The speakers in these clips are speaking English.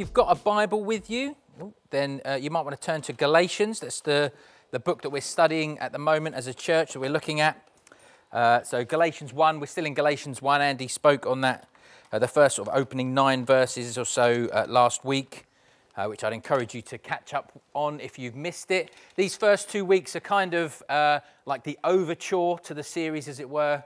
you've got a Bible with you, then uh, you might want to turn to Galatians. That's the, the book that we're studying at the moment as a church that we're looking at. Uh, so, Galatians 1, we're still in Galatians 1. Andy spoke on that, uh, the first sort of opening nine verses or so uh, last week, uh, which I'd encourage you to catch up on if you've missed it. These first two weeks are kind of uh, like the overture to the series, as it were.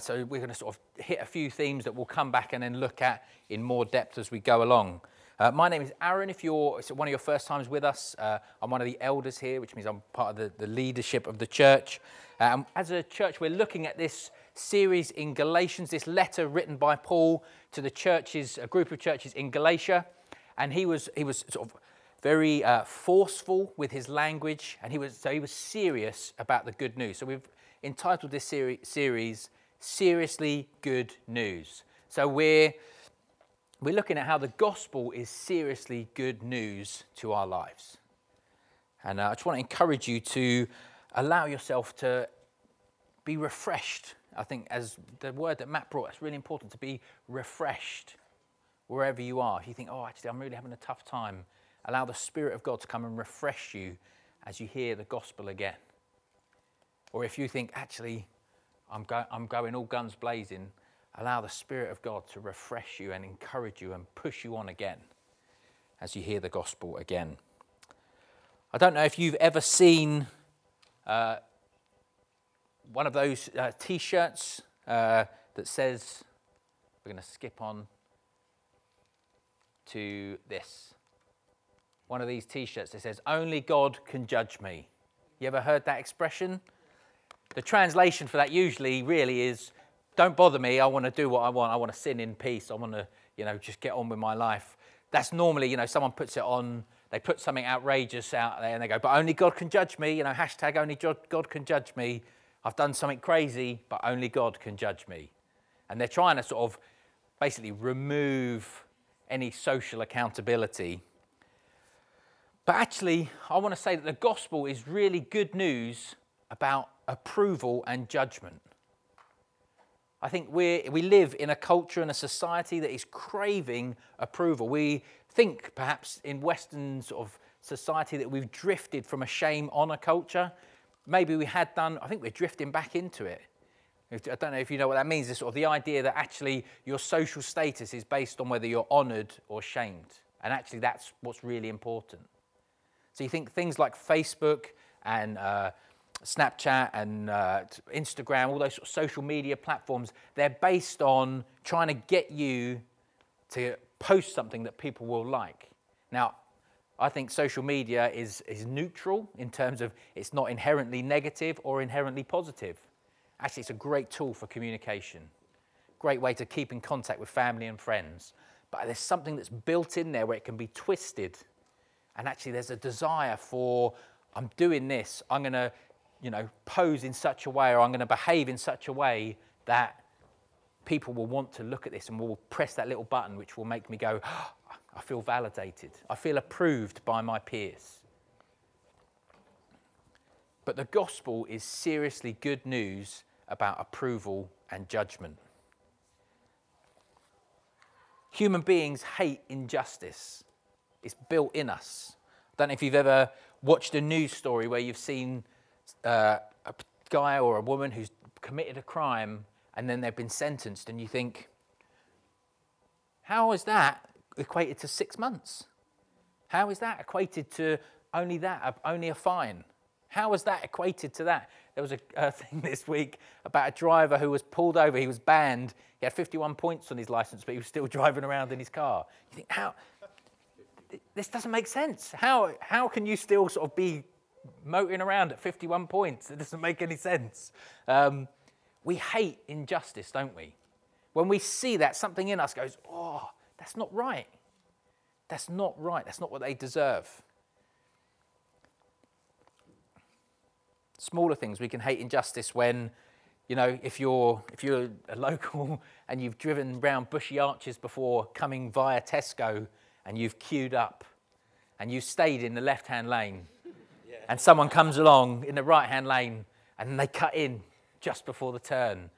So we're going to sort of hit a few themes that we'll come back and then look at in more depth as we go along. Uh, my name is Aaron. If you're it's one of your first times with us, uh, I'm one of the elders here, which means I'm part of the, the leadership of the church. Um, as a church, we're looking at this series in Galatians, this letter written by Paul to the churches, a group of churches in Galatia. And he was, he was sort of very uh, forceful with his language, and he was, so he was serious about the good news. So we've entitled this seri- series seriously good news. So we're, we're looking at how the gospel is seriously good news to our lives. And uh, I just want to encourage you to allow yourself to be refreshed. I think, as the word that Matt brought, it's really important to be refreshed wherever you are. If you think, oh, actually, I'm really having a tough time, allow the Spirit of God to come and refresh you as you hear the gospel again. Or if you think, actually, I'm, go- I'm going all guns blazing. Allow the Spirit of God to refresh you and encourage you and push you on again as you hear the gospel again. I don't know if you've ever seen uh, one of those uh, t shirts uh, that says, we're going to skip on to this. One of these t shirts that says, Only God can judge me. You ever heard that expression? The translation for that usually really is don't bother me. I want to do what I want. I want to sin in peace. I want to, you know, just get on with my life. That's normally, you know, someone puts it on, they put something outrageous out there and they go, but only God can judge me. You know, hashtag only God can judge me. I've done something crazy, but only God can judge me. And they're trying to sort of basically remove any social accountability. But actually, I want to say that the gospel is really good news about approval and judgment. I think we we live in a culture and a society that is craving approval. We think perhaps in Western sort of society that we've drifted from a shame honor culture. Maybe we had done, I think we're drifting back into it. I don't know if you know what that means. It's sort of the idea that actually your social status is based on whether you're honored or shamed. And actually, that's what's really important. So you think things like Facebook and uh, Snapchat and uh, Instagram, all those sort of social media platforms, they're based on trying to get you to post something that people will like. Now, I think social media is, is neutral in terms of it's not inherently negative or inherently positive. Actually, it's a great tool for communication, great way to keep in contact with family and friends. But there's something that's built in there where it can be twisted. And actually, there's a desire for, I'm doing this, I'm going to you know, pose in such a way or I'm going to behave in such a way that people will want to look at this and will press that little button which will make me go, oh, I feel validated. I feel approved by my peers. But the gospel is seriously good news about approval and judgment. Human beings hate injustice, it's built in us. I don't know if you've ever watched a news story where you've seen uh, a guy or a woman who's committed a crime and then they've been sentenced, and you think, how is that equated to six months? How is that equated to only that, only a fine? How is that equated to that? There was a, a, thing this week about a driver who was pulled over. He was banned. He had 51 points on his license, but he was still driving around in his car. You think, how? This doesn't make sense. How, how can you still sort of be motoring around at 51 points. It doesn't make any sense. Um, we hate injustice, don't we? When we see that, something in us goes, oh, that's not right. That's not right. That's not what they deserve. Smaller things, we can hate injustice when, you know, if you're, if you're a local and you've driven round Bushey Arches before coming via Tesco and you've queued up and you've stayed in the left hand lane and someone comes along in the right hand lane and they cut in just before the turn.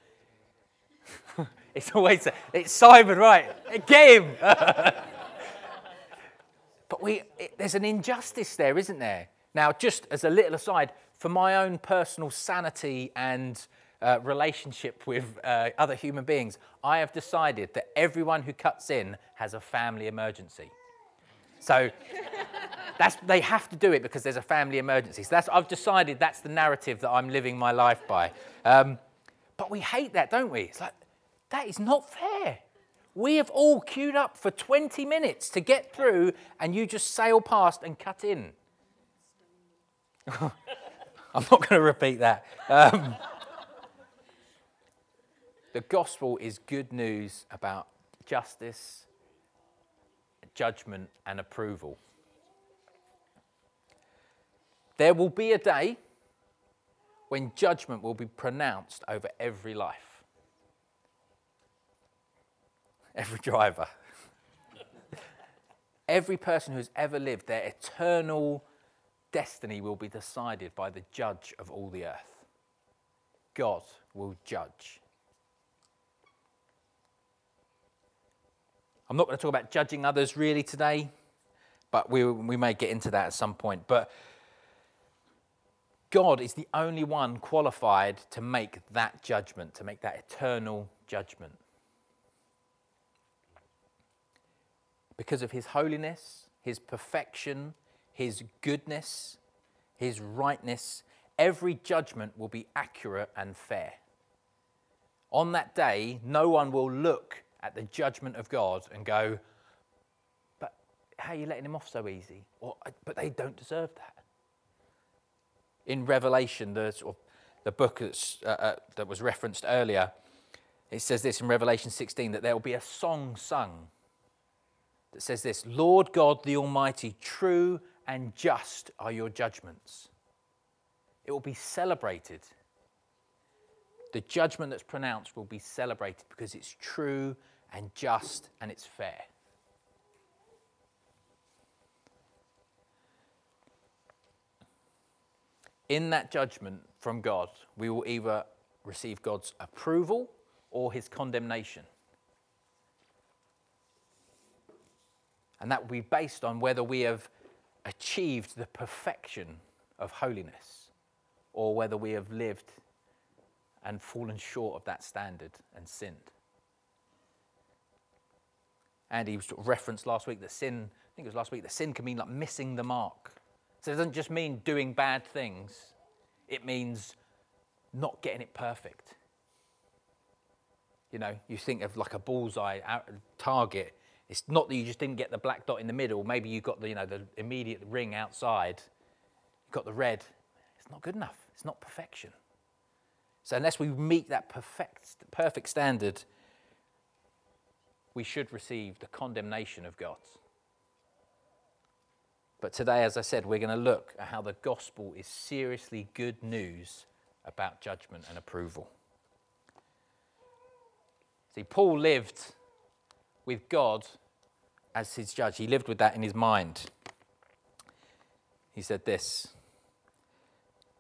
it's always, it's Simon, right? Get him! But we, it, there's an injustice there, isn't there? Now, just as a little aside, for my own personal sanity and uh, relationship with uh, other human beings, I have decided that everyone who cuts in has a family emergency. So that's, they have to do it because there's a family emergency. So that's, I've decided that's the narrative that I'm living my life by. Um, but we hate that, don't we? It's like, that is not fair. We have all queued up for 20 minutes to get through, and you just sail past and cut in. I'm not going to repeat that. Um, the gospel is good news about justice, judgment, and approval. There will be a day when judgment will be pronounced over every life, every driver, every person who's ever lived, their eternal destiny will be decided by the judge of all the earth. God will judge. I'm not going to talk about judging others really today, but we, we may get into that at some point. But God is the only one qualified to make that judgment, to make that eternal judgment. Because of his holiness, his perfection, his goodness, his rightness, every judgment will be accurate and fair. On that day, no one will look at the judgment of God and go, But how are you letting him off so easy? Or, but they don't deserve that in Revelation, the, sort of, the book uh, uh, that was referenced earlier, it says this in Revelation 16 that there will be a song sung that says this Lord God the Almighty, true and just are your judgments. It will be celebrated. The judgment that's pronounced will be celebrated because it's true and just and it's fair. in that judgment from God, we will either receive God's approval or his condemnation. And that will be based on whether we have achieved the perfection of holiness or whether we have lived and fallen short of that standard and sinned. And he was referenced last week that sin, I think it was last week, that sin can mean like missing the mark. So it doesn't just mean doing bad things, it means not getting it perfect. You know, you think of like a bullseye target. It's not that you just didn't get the black dot in the middle. Maybe you got the, you know, the immediate ring outside. You got the red. It's not good enough. It's not perfection. So unless we meet that perfect, perfect standard, we should receive the condemnation of God. But today, as I said, we're going to look at how the gospel is seriously good news about judgment and approval. See, Paul lived with God as his judge, he lived with that in his mind. He said this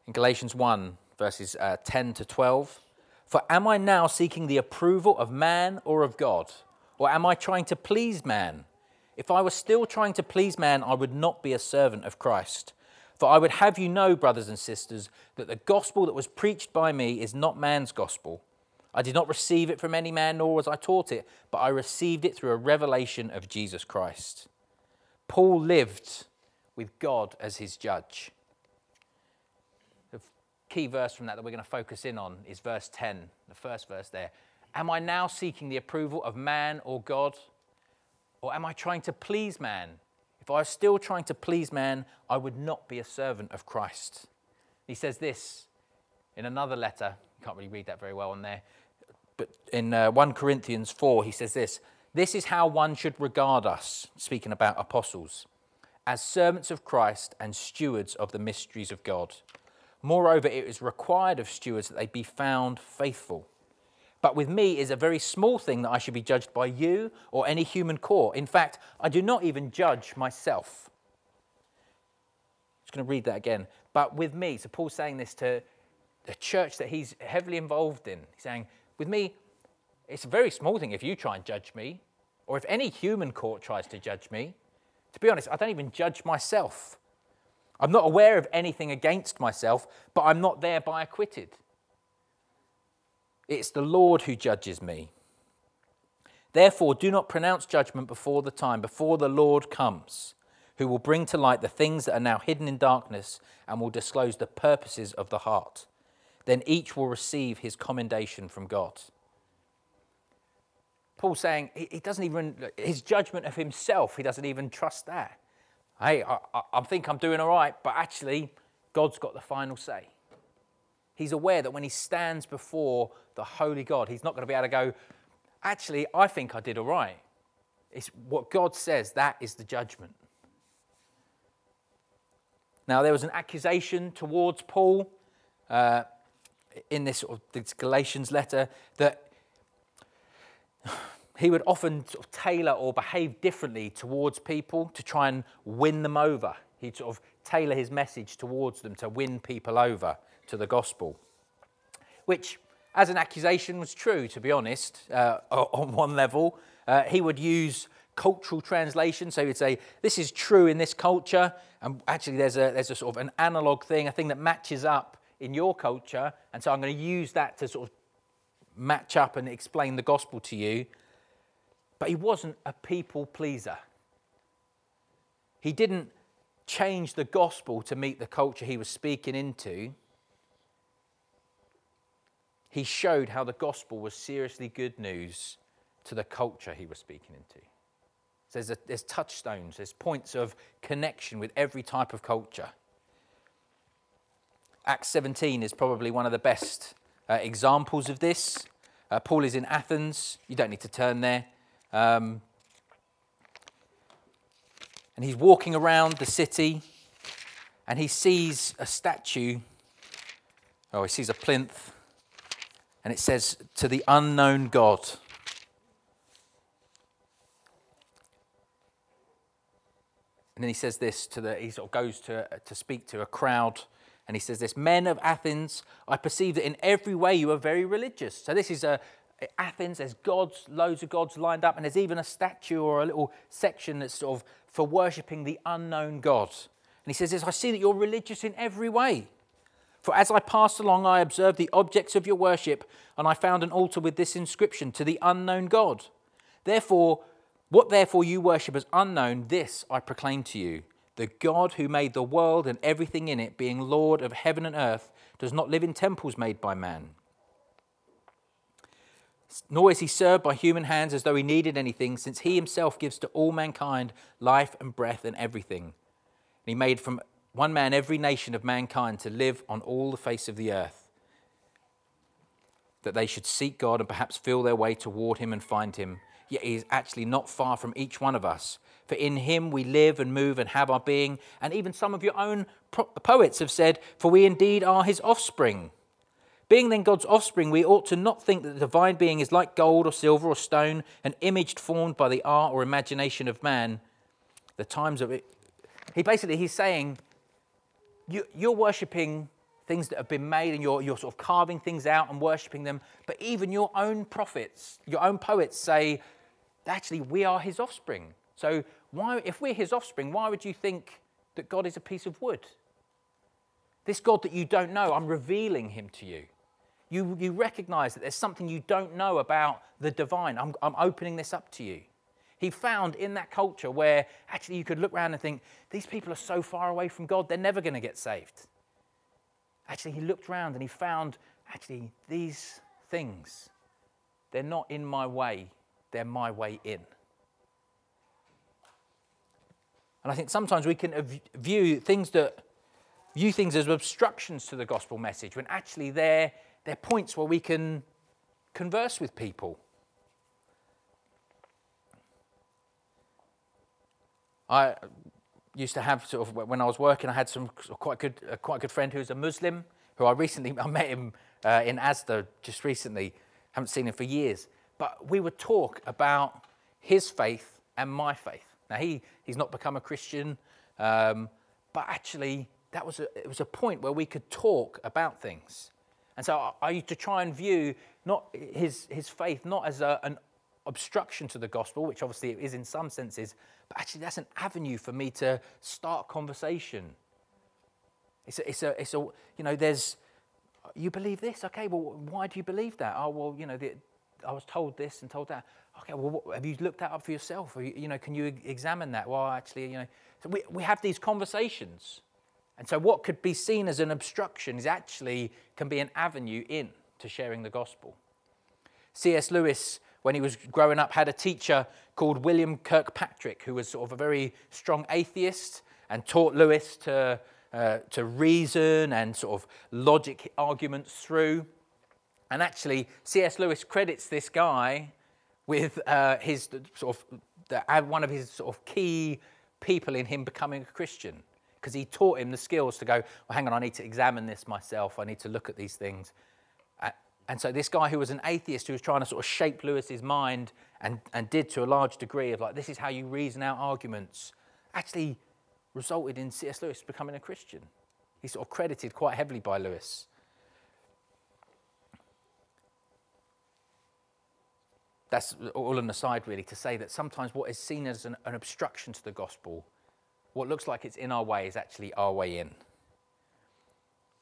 in Galatians 1, verses uh, 10 to 12 For am I now seeking the approval of man or of God? Or am I trying to please man? If I were still trying to please man, I would not be a servant of Christ. For I would have you know, brothers and sisters, that the gospel that was preached by me is not man's gospel. I did not receive it from any man, nor was I taught it, but I received it through a revelation of Jesus Christ. Paul lived with God as his judge. Key verse from that that we're going to focus in on is verse 10, the first verse there. Am I now seeking the approval of man or God? Or am I trying to please man? If I was still trying to please man, I would not be a servant of Christ. He says this in another letter. You can't really read that very well on there. But in uh, 1 Corinthians 4, he says this This is how one should regard us, speaking about apostles, as servants of Christ and stewards of the mysteries of God. Moreover, it is required of stewards that they be found faithful. But with me is a very small thing that I should be judged by you or any human court. In fact, I do not even judge myself. I'm just going to read that again. But with me, so Paul's saying this to the church that he's heavily involved in. He's saying, with me, it's a very small thing if you try and judge me, or if any human court tries to judge me. To be honest, I don't even judge myself. I'm not aware of anything against myself, but I'm not thereby acquitted. It's the Lord who judges me. Therefore, do not pronounce judgment before the time, before the Lord comes, who will bring to light the things that are now hidden in darkness and will disclose the purposes of the heart. Then each will receive his commendation from God. Paul's saying he doesn't even, his judgment of himself, he doesn't even trust that. Hey, I, I think I'm doing all right, but actually, God's got the final say. He's aware that when he stands before the holy God, he's not going to be able to go, actually, I think I did all right. It's what God says, that is the judgment. Now, there was an accusation towards Paul uh, in this, of, this Galatians letter that he would often sort of tailor or behave differently towards people to try and win them over. He'd sort of tailor his message towards them to win people over to the gospel, which, as an accusation, was true, to be honest, uh, on one level. Uh, he would use cultural translation. So he would say, This is true in this culture. And actually, there's a, there's a sort of an analog thing, a thing that matches up in your culture. And so I'm going to use that to sort of match up and explain the gospel to you. But he wasn't a people pleaser. He didn't change the gospel to meet the culture he was speaking into. He showed how the gospel was seriously good news to the culture he was speaking into. So there's, a, there's touchstones, there's points of connection with every type of culture. Acts 17 is probably one of the best uh, examples of this. Uh, Paul is in Athens. You don't need to turn there. Um, and he's walking around the city and he sees a statue. Oh, he sees a plinth. And it says, To the unknown God. And then he says this to the, he sort of goes to, to speak to a crowd. And he says this Men of Athens, I perceive that in every way you are very religious. So this is a, Athens, there's gods, loads of gods lined up, and there's even a statue or a little section that's sort of for worshipping the unknown God. And he says this I see that you're religious in every way. For as I passed along, I observed the objects of your worship, and I found an altar with this inscription to the unknown God. Therefore, what therefore you worship as unknown, this I proclaim to you the God who made the world and everything in it, being Lord of heaven and earth, does not live in temples made by man nor is he served by human hands as though he needed anything, since he himself gives to all mankind life and breath and everything. And he made from one man every nation of mankind to live on all the face of the earth, that they should seek God and perhaps feel their way toward him and find him. Yet he is actually not far from each one of us. For in him we live and move and have our being. And even some of your own poets have said, For we indeed are his offspring. Being then God's offspring, we ought to not think that the divine being is like gold or silver or stone, an image formed by the art or imagination of man. The times of it. He basically he's saying, you, you're worshipping things that have been made and you're, you're sort of carving things out and worshipping them. But even your own prophets, your own poets say, actually, we are his offspring. So why, if we're his offspring, why would you think that God is a piece of wood? This God that you don't know, I'm revealing him to you. You, you recognize that there's something you don't know about the divine. I'm, I'm opening this up to you. He found in that culture where actually you could look around and think, these people are so far away from God, they're never going to get saved. Actually, he looked around and he found, actually, these things, they're not in my way, they're my way in. And I think sometimes we can view things that view things as obstructions to the gospel message when actually they're they're points where we can converse with people. I used to have sort of when I was working, I had some quite good, a quite good friend who was a Muslim, who I recently I met him uh, in Asda just recently. Haven't seen him for years, but we would talk about his faith and my faith. Now he he's not become a Christian, um, but actually that was a, it was a point where we could talk about things. And so I used to try and view not his, his faith not as a, an obstruction to the gospel, which obviously it is in some senses, but actually that's an avenue for me to start conversation. It's a, it's a, it's a you know, there's, you believe this? Okay, well, why do you believe that? Oh, well, you know, the, I was told this and told that. Okay, well, what, have you looked that up for yourself? Or, you know, can you examine that? Well, actually, you know, so we, we have these conversations. And so what could be seen as an obstruction is actually can be an avenue in to sharing the gospel. C.S. Lewis, when he was growing up, had a teacher called William Kirkpatrick, who was sort of a very strong atheist and taught Lewis to, uh, to reason and sort of logic arguments through. And actually, C.S. Lewis credits this guy with uh, his sort of the, one of his sort of key people in him becoming a Christian because he taught him the skills to go, well, hang on, I need to examine this myself. I need to look at these things. And so this guy who was an atheist who was trying to sort of shape Lewis's mind and, and did to a large degree of like, this is how you reason out arguments, actually resulted in C.S. Lewis becoming a Christian. He's sort of credited quite heavily by Lewis. That's all an aside, really, to say that sometimes what is seen as an, an obstruction to the gospel, what looks like it's in our way, is actually our way in.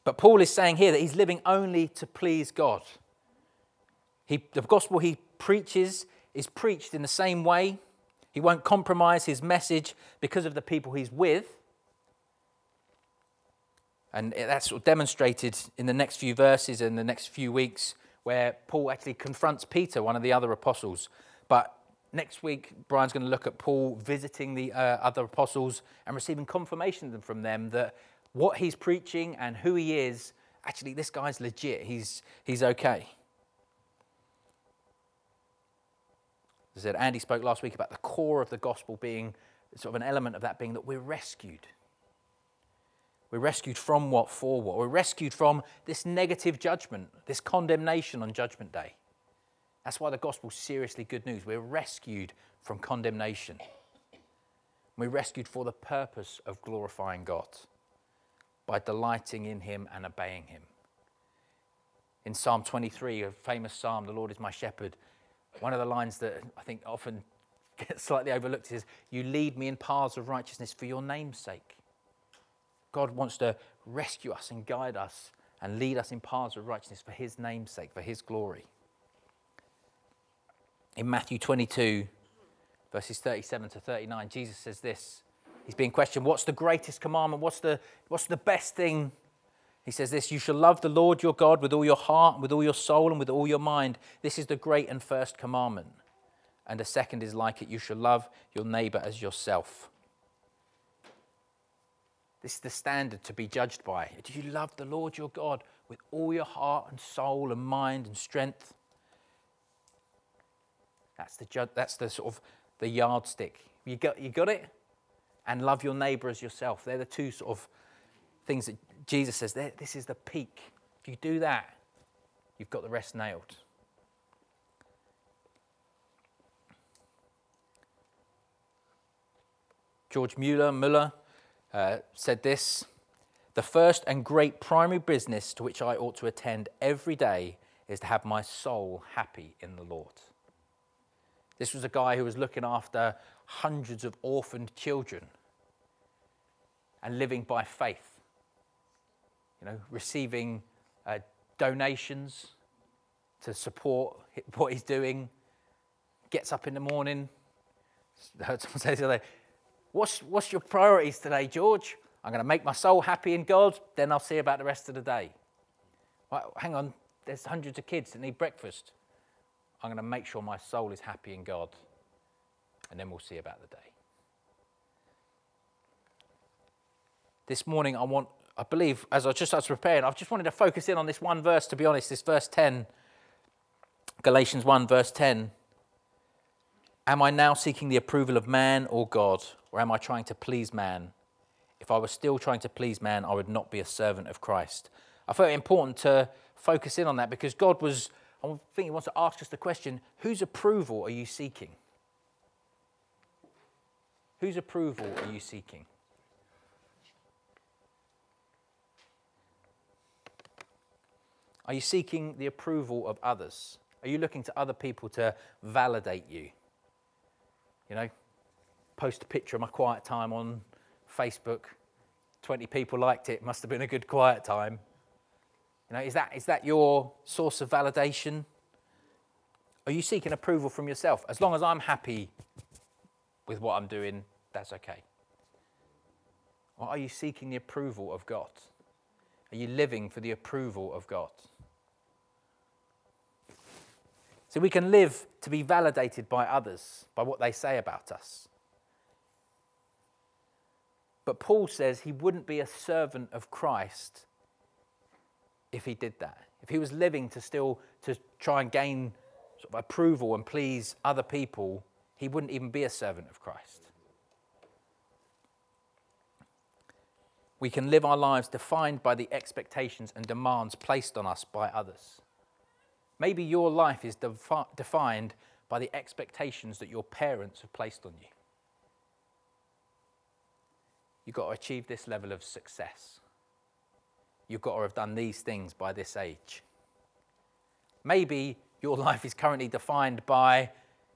But Paul is saying here that he's living only to please God. He, the gospel he preaches is preached in the same way. He won't compromise his message because of the people he's with. And that's sort of demonstrated in the next few verses and the next few weeks, where Paul actually confronts Peter, one of the other apostles. But next week, Brian's going to look at Paul visiting the uh, other apostles and receiving confirmation from them that what he's preaching and who he is, actually, this guy's legit. He's, he's okay. As I said, Andy spoke last week about the core of the gospel being sort of an element of that being that we're rescued. We're rescued from what for what? We're rescued from this negative judgment, this condemnation on Judgment Day. That's why the gospel's seriously good news. We're rescued from condemnation. We're rescued for the purpose of glorifying God by delighting in him and obeying him. In Psalm 23, a famous psalm, The Lord is my shepherd, one of the lines that I think often gets slightly overlooked is, You lead me in paths of righteousness for your name's sake. God wants to rescue us and guide us and lead us in paths of righteousness for his name's sake, for his glory. In Matthew 22, verses 37 to 39, Jesus says this He's being questioned, what's the greatest commandment? What's the, what's the best thing? He says this You shall love the Lord your God with all your heart, with all your soul, and with all your mind. This is the great and first commandment. And the second is like it you shall love your neighbor as yourself. This is the standard to be judged by. Do you love the Lord your God with all your heart and soul and mind and strength? That's the, ju- that's the sort of the yardstick. You got, you got it? and love your neighbor as yourself. They're the two sort of things that Jesus says, this is the peak. If you do that, you've got the rest nailed. George Mueller, Muller uh, said this The first and great primary business to which I ought to attend every day is to have my soul happy in the Lord. This was a guy who was looking after hundreds of orphaned children and living by faith. You know, receiving uh, donations to support what he's doing, gets up in the morning. I heard someone say the what's, what's your priorities today, George? I'm going to make my soul happy in God, then I'll see about the rest of the day. Well, hang on, there's hundreds of kids that need breakfast. I'm going to make sure my soul is happy in God, and then we'll see about the day. This morning, I want, I believe, as I just started preparing, I've just wanted to focus in on this one verse, to be honest, this verse 10, Galatians 1, verse 10. Am I now seeking the approval of man or God, or am I trying to please man? If I was still trying to please man, I would not be a servant of Christ. I felt it important to focus in on that because God was I think he wants to ask us the question whose approval are you seeking? Whose approval are you seeking? Are you seeking the approval of others? Are you looking to other people to validate you? You know, post a picture of my quiet time on Facebook. 20 people liked it. Must have been a good quiet time. You know, is that, is that your source of validation? Are you seeking approval from yourself? As long as I'm happy with what I'm doing, that's okay. Or are you seeking the approval of God? Are you living for the approval of God? So we can live to be validated by others, by what they say about us. But Paul says he wouldn't be a servant of Christ if he did that. If he was living to still to try and gain sort of approval and please other people, he wouldn't even be a servant of Christ. We can live our lives defined by the expectations and demands placed on us by others. Maybe your life is defi- defined by the expectations that your parents have placed on you. You've got to achieve this level of success. You've got to have done these things by this age. Maybe your life is currently defined by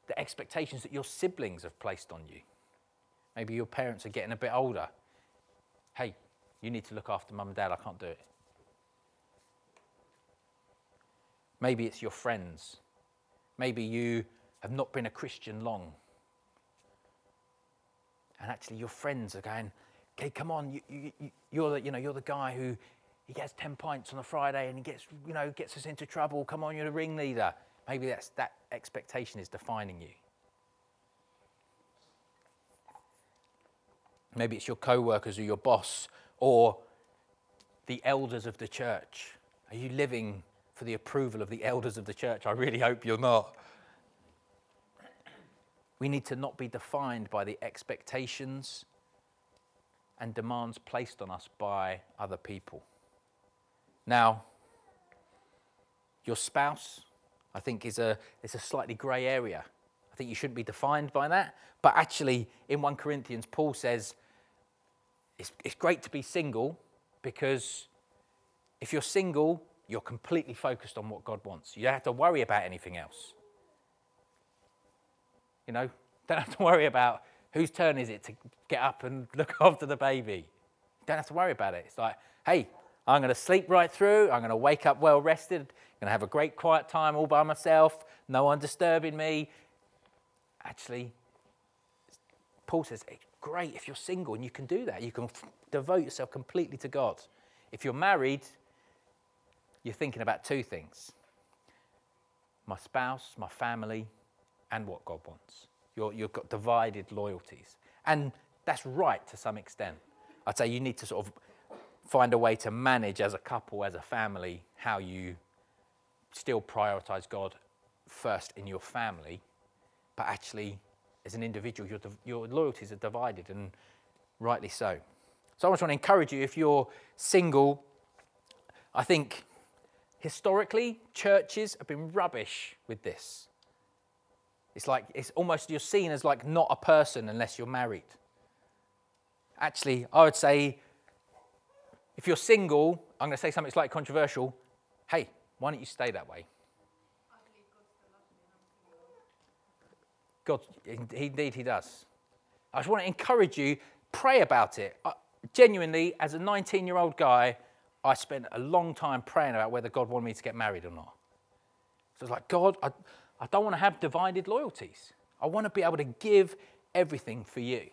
the expectations that your siblings have placed on you. Maybe your parents are getting a bit older. Hey, you need to look after mum and dad, I can't do it. Maybe it's your friends. Maybe you have not been a Christian long. And actually, your friends are going, okay, come on, you, you, you're, the, you know, you're the guy who he gets 10 pints on a Friday and he gets, you know, gets us into trouble. Come on, you're the ringleader. Maybe that's, that expectation is defining you. Maybe it's your co workers or your boss or the elders of the church. Are you living for the approval of the elders of the church? I really hope you're not. We need to not be defined by the expectations and demands placed on us by other people. Now, your spouse, I think, is a, is a slightly grey area. I think you shouldn't be defined by that. But actually, in 1 Corinthians, Paul says it's, it's great to be single because if you're single, you're completely focused on what God wants. You don't have to worry about anything else. You know, don't have to worry about whose turn is it to get up and look after the baby? You don't have to worry about it. It's like, hey, I'm going to sleep right through. I'm going to wake up well rested. I'm going to have a great quiet time all by myself. No one disturbing me. Actually, Paul says, it's great if you're single and you can do that. You can f- devote yourself completely to God. If you're married, you're thinking about two things my spouse, my family, and what God wants. You're, you've got divided loyalties. And that's right to some extent. I'd say you need to sort of find a way to manage as a couple, as a family, how you still prioritize God first in your family, but actually, as an individual, your, your loyalties are divided, and rightly so. So I just want to encourage you if you're single, I think historically, churches have been rubbish with this. It's like, it's almost, you're seen as like not a person unless you're married. Actually, I would say, if you're single, I'm going to say something slightly controversial. Hey, why don't you stay that way? God, indeed, He does. I just want to encourage you, pray about it. I, genuinely, as a 19 year old guy, I spent a long time praying about whether God wanted me to get married or not. So it's like, God, I, I don't want to have divided loyalties. I want to be able to give everything for you.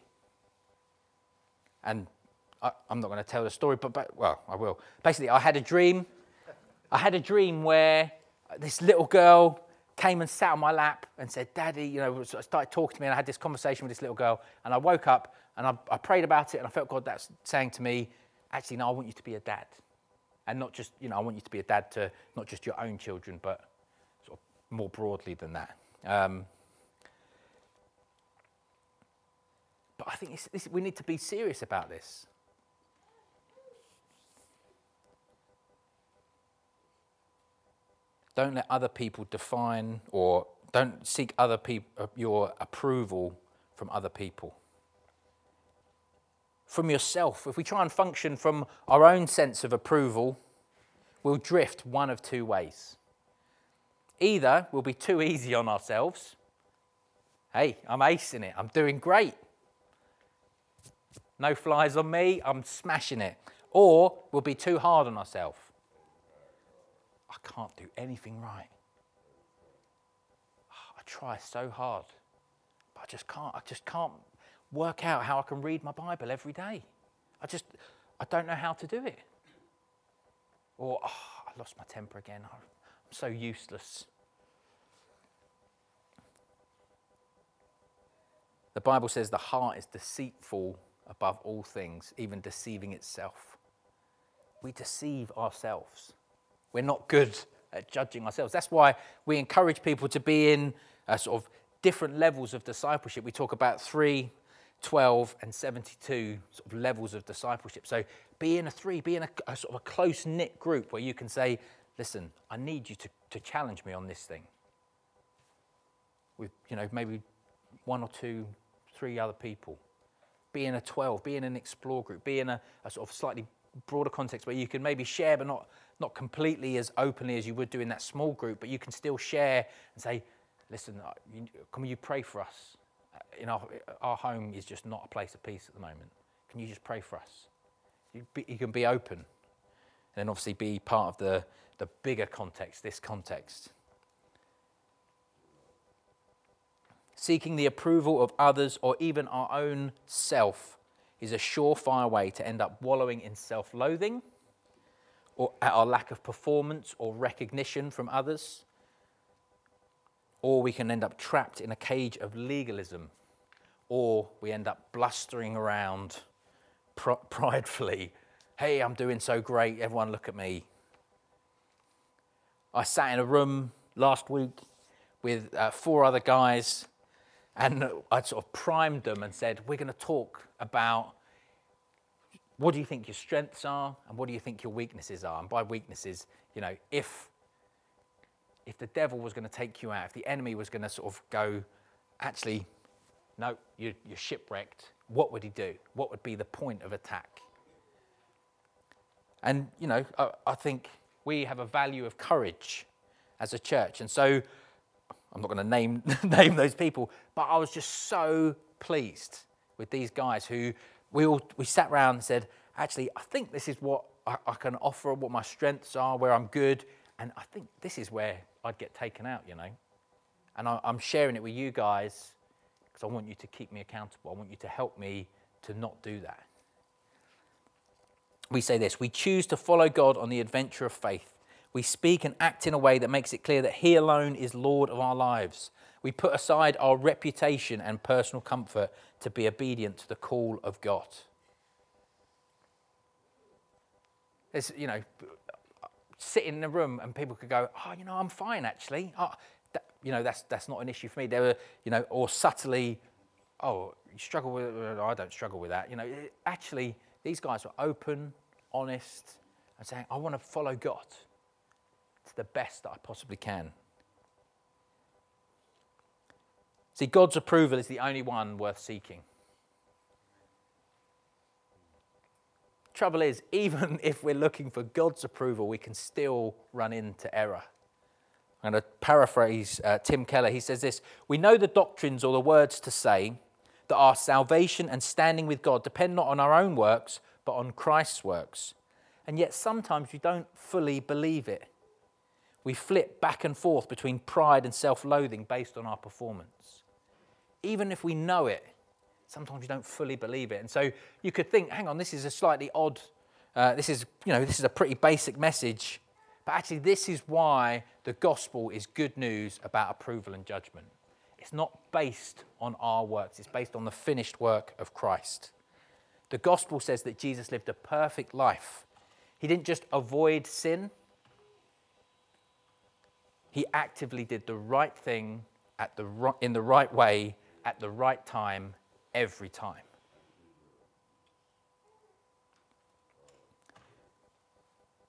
And I, am not going to tell the story, but, but, well, I will. Basically, I had a dream. I had a dream where this little girl came and sat on my lap and said, Daddy, you know, started talking to me, and I had this conversation with this little girl. And I woke up and I, I prayed about it, and I felt God that's saying to me, Actually, no, I want you to be a dad. And not just, you know, I want you to be a dad to not just your own children, but sort of more broadly than that. Um, but I think we need to be serious about this. Don't let other people define or don't seek other people uh, your approval from other people. From yourself. If we try and function from our own sense of approval, we'll drift one of two ways. Either we'll be too easy on ourselves. Hey, I'm acing it. I'm doing great. No flies on me. I'm smashing it. Or we'll be too hard on ourselves. I can't do anything right. I try so hard, but I just can't. I just can't work out how I can read my Bible every day. I just, I don't know how to do it. Or, oh, I lost my temper again. I'm so useless. The Bible says the heart is deceitful above all things, even deceiving itself. We deceive ourselves. We're not good at judging ourselves. That's why we encourage people to be in a sort of different levels of discipleship. We talk about three, 12, and 72 sort of levels of discipleship. So be in a three, be in a, a sort of a close knit group where you can say, listen, I need you to, to challenge me on this thing. With, you know, maybe one or two three other people. Be in a 12, be in an explore group, be in a, a sort of slightly broader context where you can maybe share, but not, not completely as openly as you would do in that small group, but you can still share and say, listen, uh, can you pray for us? Uh, in our, our home is just not a place of peace at the moment. Can you just pray for us? You, be, you can be open and then obviously be part of the, the bigger context, this context. seeking the approval of others or even our own self is a surefire way to end up wallowing in self loathing or at our lack of performance or recognition from others. Or we can end up trapped in a cage of legalism, or we end up blustering around pr- pridefully. Hey, I'm doing so great, everyone look at me. I sat in a room last week with uh, four other guys and I sort of primed them and said, We're going to talk about what do you think your strengths are and what do you think your weaknesses are? And by weaknesses, you know, if if the devil was going to take you out, if the enemy was going to sort of go, actually, no, you're, you're shipwrecked, what would he do? What would be the point of attack? And, you know, I, I think we have a value of courage as a church. And so I'm not going to name, name those people, but I was just so pleased with these guys who we all we sat around and said, actually, I think this is what I, I can offer, what my strengths are, where I'm good, and I think this is where I'd get taken out, you know. And I, I'm sharing it with you guys because I want you to keep me accountable. I want you to help me to not do that. We say this we choose to follow God on the adventure of faith we speak and act in a way that makes it clear that He alone is Lord of our lives. We put aside our reputation and personal comfort to be obedient to the call of God. You know, sitting in a room and people could go, oh, you know, I'm fine actually. Oh, that, you know, that's, that's not an issue for me. They were, you know, or subtly, oh, you struggle with, I don't struggle with that. You know, actually, these guys were open, honest, and saying, I want to follow God to the best that I possibly can. See, God's approval is the only one worth seeking. Trouble is, even if we're looking for God's approval, we can still run into error. I'm going to paraphrase uh, Tim Keller. He says this We know the doctrines or the words to say that our salvation and standing with God depend not on our own works, but on Christ's works. And yet sometimes we don't fully believe it we flip back and forth between pride and self loathing based on our performance. Even if we know it, sometimes we don't fully believe it. And so you could think, hang on, this is a slightly odd, uh, this is, you know, this is a pretty basic message. But actually, this is why the gospel is good news about approval and judgment. It's not based on our works, it's based on the finished work of Christ. The gospel says that Jesus lived a perfect life. He didn't just avoid sin, he actively did the right thing at the, in the right way at the right time every time.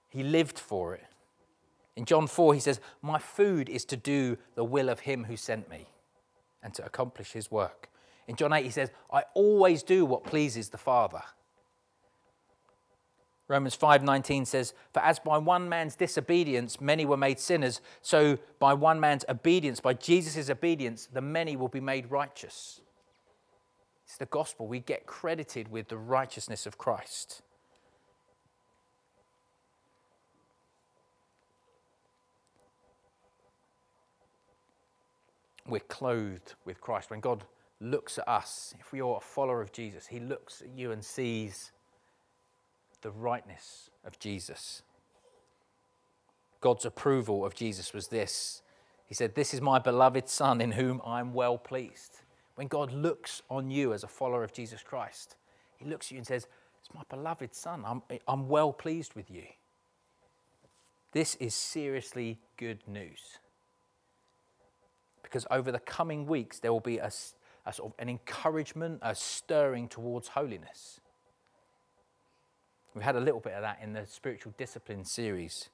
He lived for it. In John 4, he says, My food is to do the will of him who sent me and to accomplish his work. In John 8, he says, I always do what pleases the Father. Romans 5:19 says, "For as by one man's disobedience many were made sinners, so by one man's obedience, by Jesus' obedience, the many will be made righteous." It's the gospel. We get credited with the righteousness of Christ. We're clothed with Christ. When God looks at us, if we are a follower of Jesus, he looks at you and sees the rightness of Jesus. God's approval of Jesus was this He said, This is my beloved Son in whom I'm well pleased. When God looks on you as a follower of Jesus Christ, He looks at you and says, It's my beloved Son. I'm, I'm well pleased with you. This is seriously good news. Because over the coming weeks, there will be a, a sort of an encouragement, a stirring towards holiness. We've had a little bit of that in the spiritual discipline series.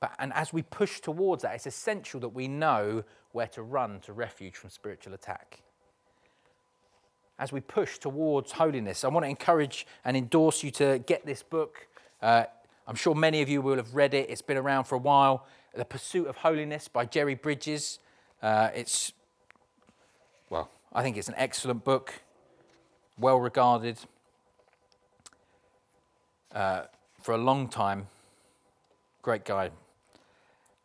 But, and as we push towards that, it's essential that we know where to run to refuge from spiritual attack. As we push towards holiness, I want to encourage and endorse you to get this book. Uh, I'm sure many of you will have read it, it's been around for a while. The Pursuit of Holiness by Jerry Bridges. Uh, it's, well, I think it's an excellent book, well regarded uh, for a long time. Great guy.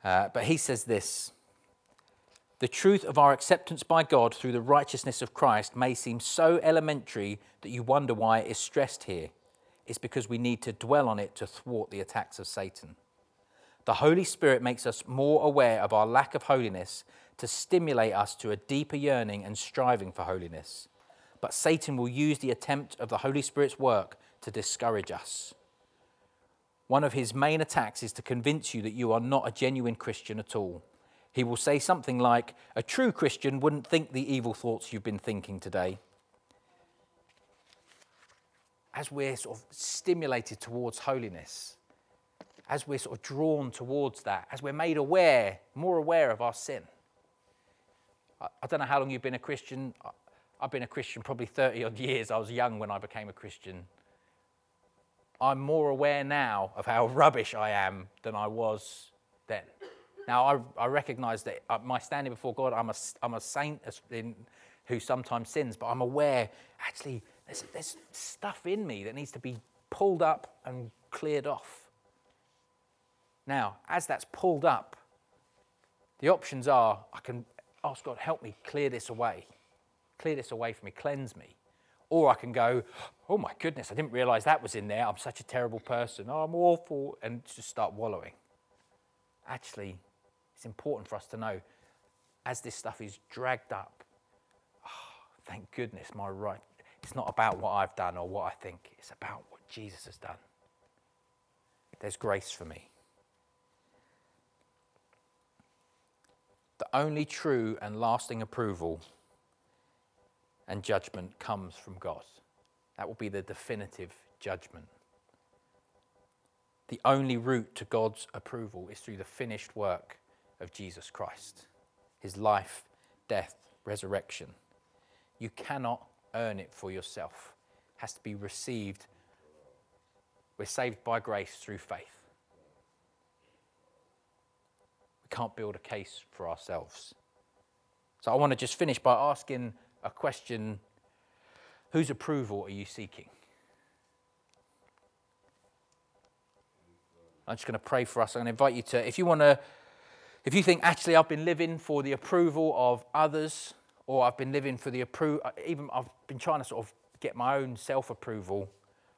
Uh, but he says this The truth of our acceptance by God through the righteousness of Christ may seem so elementary that you wonder why it is stressed here. It's because we need to dwell on it to thwart the attacks of Satan. The Holy Spirit makes us more aware of our lack of holiness to stimulate us to a deeper yearning and striving for holiness. But Satan will use the attempt of the Holy Spirit's work to discourage us. One of his main attacks is to convince you that you are not a genuine Christian at all. He will say something like, A true Christian wouldn't think the evil thoughts you've been thinking today. As we're sort of stimulated towards holiness, as we're sort of drawn towards that, as we're made aware, more aware of our sin. I, don't know how long you've been a Christian. I've been a Christian probably 30 odd years. I was young when I became a Christian. I'm more aware now of how rubbish I am than I was then. Now, I, I recognize that uh, my standing before God, I'm a, I'm a saint in, who sometimes sins, but I'm aware actually there's, there's stuff in me that needs to be pulled up and cleared off. Now, as that's pulled up, the options are I can ask God, help me clear this away, clear this away from me, cleanse me. Or I can go, oh my goodness, I didn't realize that was in there. I'm such a terrible person. Oh, I'm awful. And just start wallowing. Actually, it's important for us to know as this stuff is dragged up, oh, thank goodness my right. It's not about what I've done or what I think, it's about what Jesus has done. There's grace for me. The only true and lasting approval and judgment comes from God. That will be the definitive judgment. The only route to God's approval is through the finished work of Jesus Christ, his life, death, resurrection. You cannot earn it for yourself. It has to be received. We're saved by grace through faith. We can't build a case for ourselves. So I want to just finish by asking a question whose approval are you seeking? I'm just going to pray for us. I'm going to invite you to, if you want to, if you think, actually, I've been living for the approval of others, or I've been living for the approval, uh, even I've been trying to sort of get my own self approval,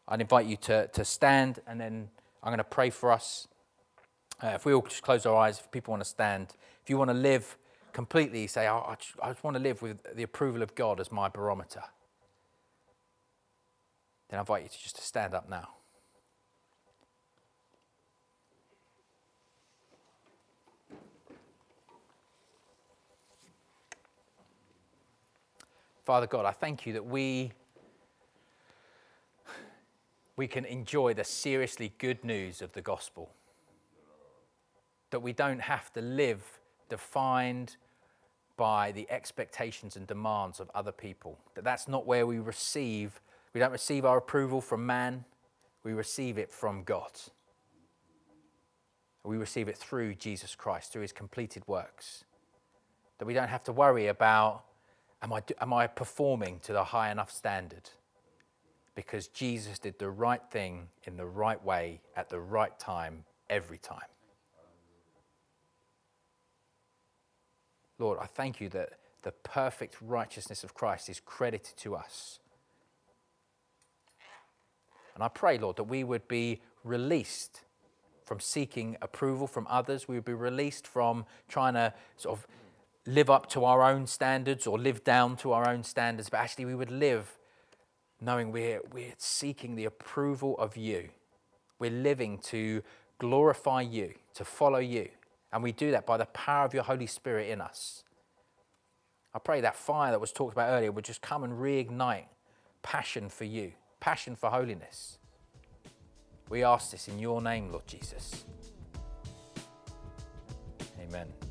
I'd invite you to, to stand and then I'm going to pray for us. Uh, if we all just close our eyes, if people want to stand, if you want to live completely say, I, just, I just want to live with the approval of God as my barometer, then I invite you to just to stand up now. Father God, I thank you that we, we can enjoy the seriously good news of the gospel. That we don't have to live defined by the expectations and demands of other people. That that's not where we receive, we don't receive our approval from man, we receive it from God. We receive it through Jesus Christ, through his completed works. That we don't have to worry about am I, am I performing to the high enough standard? Because Jesus did the right thing in the right way at the right time every time. Lord, I thank you that the perfect righteousness of Christ is credited to us. And I pray, Lord, that we would be released from seeking approval from others. We would be released from trying to sort of live up to our own standards or live down to our own standards, but actually we would live knowing we're, we're seeking the approval of you. We're living to glorify you, to follow you. And we do that by the power of your Holy Spirit in us. I pray that fire that was talked about earlier would just come and reignite passion for you, passion for holiness. We ask this in your name, Lord Jesus. Amen.